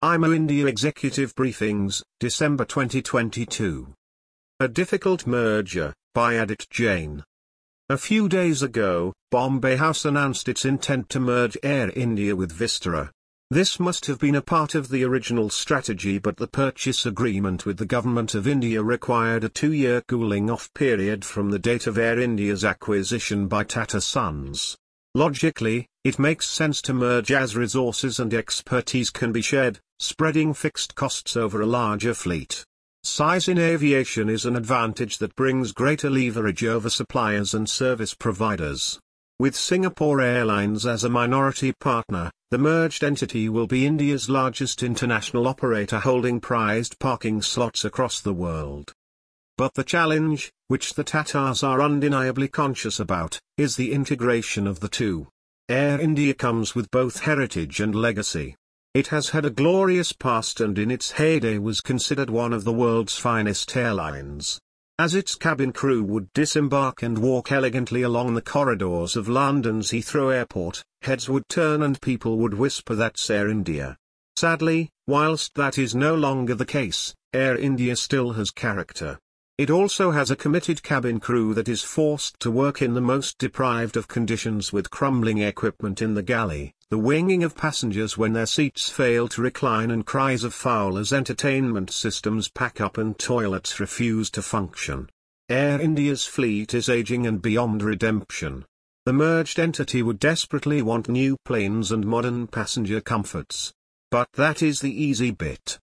IMO India Executive Briefings, December 2022. A Difficult Merger, by Adit Jain. A few days ago, Bombay House announced its intent to merge Air India with Vistara. This must have been a part of the original strategy but the purchase agreement with the Government of India required a two-year cooling-off period from the date of Air India's acquisition by Tata Sons. Logically, it makes sense to merge as resources and expertise can be shared, spreading fixed costs over a larger fleet. Size in aviation is an advantage that brings greater leverage over suppliers and service providers. With Singapore Airlines as a minority partner, the merged entity will be India's largest international operator holding prized parking slots across the world. But the challenge, which the Tatas are undeniably conscious about, is the integration of the two. Air India comes with both heritage and legacy. It has had a glorious past and in its heyday was considered one of the world's finest airlines. As its cabin crew would disembark and walk elegantly along the corridors of London's Heathrow Airport, heads would turn and people would whisper that's Air India. Sadly, whilst that is no longer the case, Air India still has character. It also has a committed cabin crew that is forced to work in the most deprived of conditions with crumbling equipment in the galley, the winging of passengers when their seats fail to recline and cries of foul as entertainment systems pack up and toilets refuse to function. Air India's fleet is aging and beyond redemption. The merged entity would desperately want new planes and modern passenger comforts. But that is the easy bit.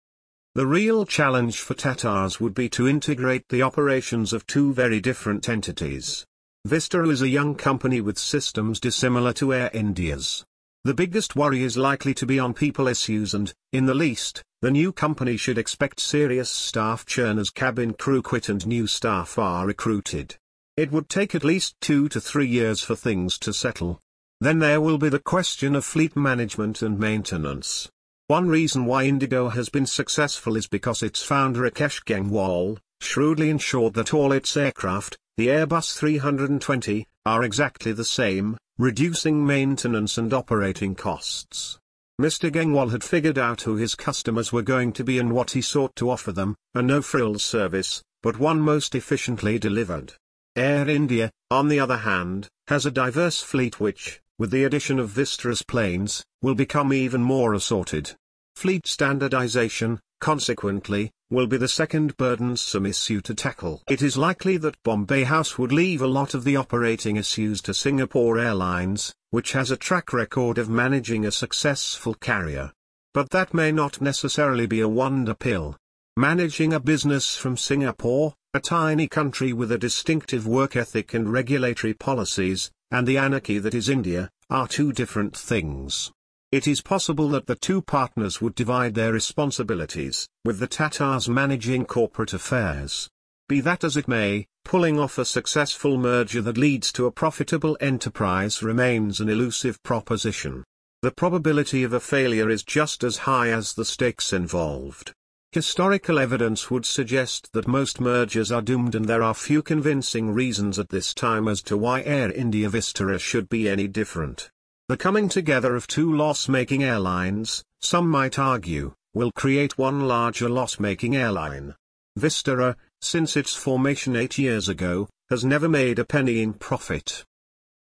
The real challenge for Tatas would be to integrate the operations of two very different entities. Vistara is a young company with systems dissimilar to Air India's. The biggest worry is likely to be on people issues and, in the least, the new company should expect serious staff churn as cabin crew quit and new staff are recruited. It would take at least two to three years for things to settle. Then there will be the question of fleet management and maintenance. One reason why Indigo has been successful is because its founder Rakesh Gangwal, shrewdly ensured that all its aircraft, the Airbus 320, are exactly the same, reducing maintenance and operating costs. Mr. Gangwal had figured out who his customers were going to be and what he sought to offer them, a no-frills service, but one most efficiently delivered. Air India, on the other hand, has a diverse fleet which, with the addition of Vistara's planes, will become even more assorted. Fleet standardization, consequently, will be the second burdensome issue to tackle. It is likely that Bombay House would leave a lot of the operating issues to Singapore Airlines, which has a track record of managing a successful carrier. But that may not necessarily be a wonder pill. Managing a business from Singapore, a tiny country with a distinctive work ethic and regulatory policies, and the anarchy that is India, are two different things. It is possible that the two partners would divide their responsibilities, with the Tatas managing corporate affairs. Be that as it may, pulling off a successful merger that leads to a profitable enterprise remains an elusive proposition. The probability of a failure is just as high as the stakes involved. Historical evidence would suggest that most mergers are doomed and there are few convincing reasons at this time as to why Air India Vistara should be any different. The coming together of two loss-making airlines, some might argue, will create one larger loss-making airline. Vistara, since its formation eight years ago, has never made a penny in profit.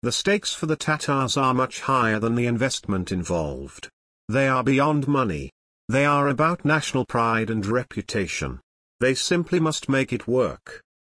The stakes for the Tatas are much higher than the investment involved. They are beyond money. They are about national pride and reputation. They simply must make it work.